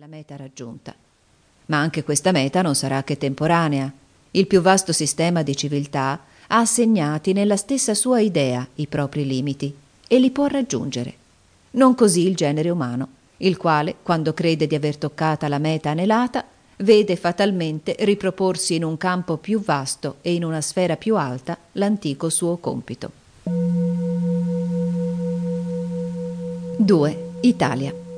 la meta raggiunta. Ma anche questa meta non sarà che temporanea. Il più vasto sistema di civiltà ha assegnati nella stessa sua idea i propri limiti e li può raggiungere. Non così il genere umano, il quale, quando crede di aver toccata la meta anelata, vede fatalmente riproporsi in un campo più vasto e in una sfera più alta l'antico suo compito. 2. Italia.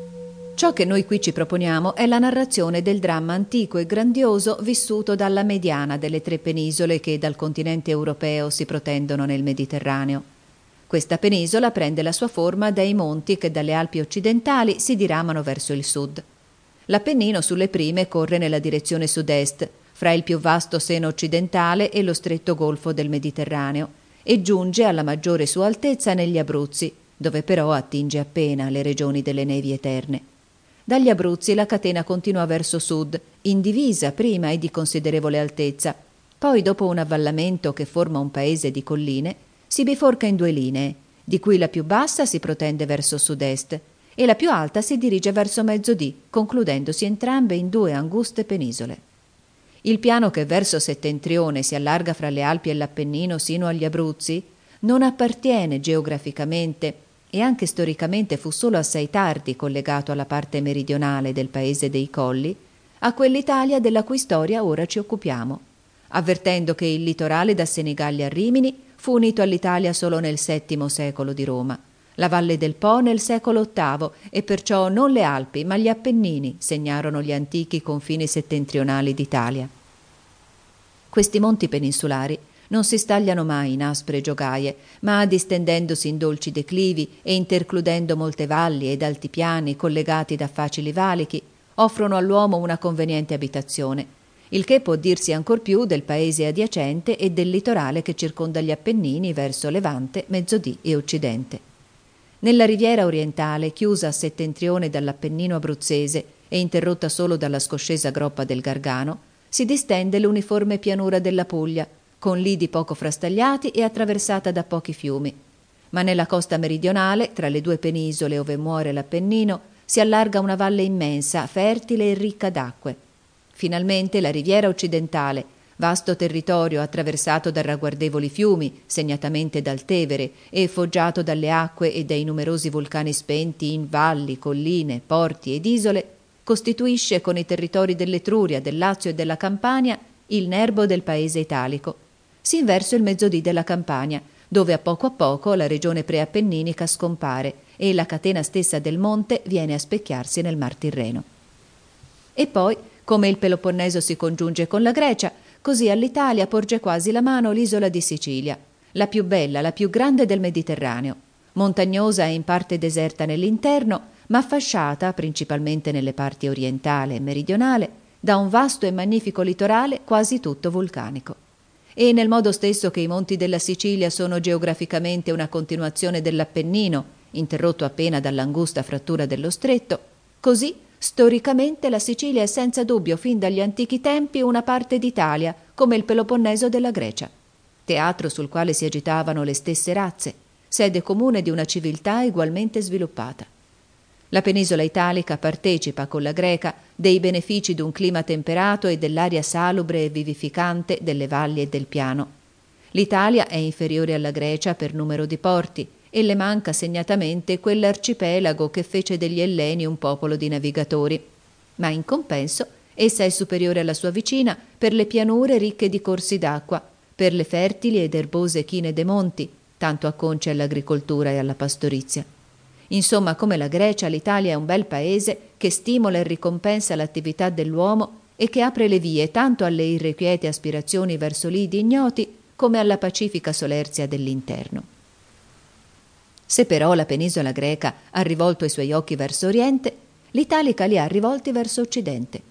Ciò che noi qui ci proponiamo è la narrazione del dramma antico e grandioso vissuto dalla mediana delle tre penisole che dal continente europeo si protendono nel Mediterraneo. Questa penisola prende la sua forma dai monti che dalle Alpi occidentali si diramano verso il sud. L'Appennino sulle prime corre nella direzione sud-est, fra il più vasto seno occidentale e lo stretto golfo del Mediterraneo, e giunge alla maggiore sua altezza negli Abruzzi, dove però attinge appena le regioni delle nevi eterne. Dagli Abruzzi la catena continua verso sud, indivisa prima e di considerevole altezza, poi dopo un avvallamento che forma un paese di colline, si biforca in due linee, di cui la più bassa si protende verso sud-est e la più alta si dirige verso mezzodì, concludendosi entrambe in due anguste penisole. Il piano che verso settentrione si allarga fra le Alpi e l'Appennino sino agli Abruzzi non appartiene geograficamente e anche storicamente fu solo assai tardi collegato alla parte meridionale del paese dei Colli, a quell'Italia della cui storia ora ci occupiamo, avvertendo che il litorale da Senigallia a Rimini fu unito all'Italia solo nel VII secolo di Roma, la Valle del Po nel secolo VIII e perciò non le Alpi ma gli Appennini segnarono gli antichi confini settentrionali d'Italia. Questi monti peninsulari non si stagliano mai in aspre giogaie, ma distendendosi in dolci declivi e intercludendo molte valli ed altipiani collegati da facili valichi, offrono all'uomo una conveniente abitazione il che può dirsi ancor più del paese adiacente e del litorale che circonda gli Appennini verso Levante, Mezzodì e Occidente. Nella riviera orientale, chiusa a settentrione dall'Appennino abruzzese e interrotta solo dalla scoscesa groppa del Gargano, si distende l'uniforme pianura della Puglia, con lidi poco frastagliati e attraversata da pochi fiumi. Ma nella costa meridionale, tra le due penisole ove muore l'Appennino, si allarga una valle immensa, fertile e ricca d'acque, Finalmente la riviera occidentale, vasto territorio attraversato da ragguardevoli fiumi, segnatamente dal Tevere, e foggiato dalle acque e dai numerosi vulcani spenti in valli, colline, porti ed isole, costituisce con i territori dell'Etruria, del Lazio e della Campania il nerbo del paese italico. Sin verso il mezzodì della Campania, dove a poco a poco la regione preappenninica scompare e la catena stessa del monte viene a specchiarsi nel Mar Tirreno. E poi come il Peloponneso si congiunge con la Grecia, così all'Italia porge quasi la mano l'isola di Sicilia, la più bella, la più grande del Mediterraneo, montagnosa e in parte deserta nell'interno, ma fasciata, principalmente nelle parti orientale e meridionale, da un vasto e magnifico litorale quasi tutto vulcanico. E nel modo stesso che i monti della Sicilia sono geograficamente una continuazione dell'Appennino, interrotto appena dall'angusta frattura dello stretto, così Storicamente la Sicilia è senza dubbio fin dagli antichi tempi una parte d'Italia, come il Peloponneso della Grecia, teatro sul quale si agitavano le stesse razze, sede comune di una civiltà ugualmente sviluppata. La penisola italica partecipa con la greca dei benefici d'un clima temperato e dell'aria salubre e vivificante delle valli e del piano. L'Italia è inferiore alla Grecia per numero di porti, e le manca segnatamente quell'arcipelago che fece degli Elleni un popolo di navigatori. Ma in compenso essa è superiore alla sua vicina per le pianure ricche di corsi d'acqua, per le fertili ed erbose chine dei monti, tanto acconce all'agricoltura e alla pastorizia. Insomma, come la Grecia, l'Italia è un bel paese che stimola e ricompensa l'attività dell'uomo e che apre le vie tanto alle irrequiete aspirazioni verso lidi ignoti come alla pacifica solerzia dell'interno. Se però la penisola greca ha rivolto i suoi occhi verso oriente, l'italica li ha rivolti verso occidente.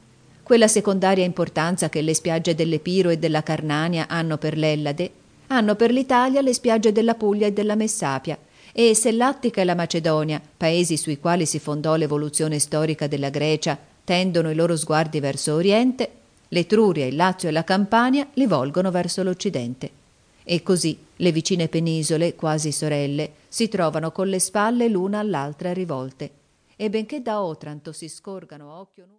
Quella secondaria importanza che le spiagge dell'Epiro e della Carnania hanno per l'Ellade, hanno per l'Italia le spiagge della Puglia e della Messapia, e se l'Attica e la Macedonia, paesi sui quali si fondò l'evoluzione storica della Grecia, tendono i loro sguardi verso oriente, l'Etruria, il Lazio e la Campania li volgono verso l'Occidente. E così le vicine penisole, quasi sorelle, si trovano con le spalle l'una all'altra rivolte. E benché da Otranto si scorgano a occhio nudo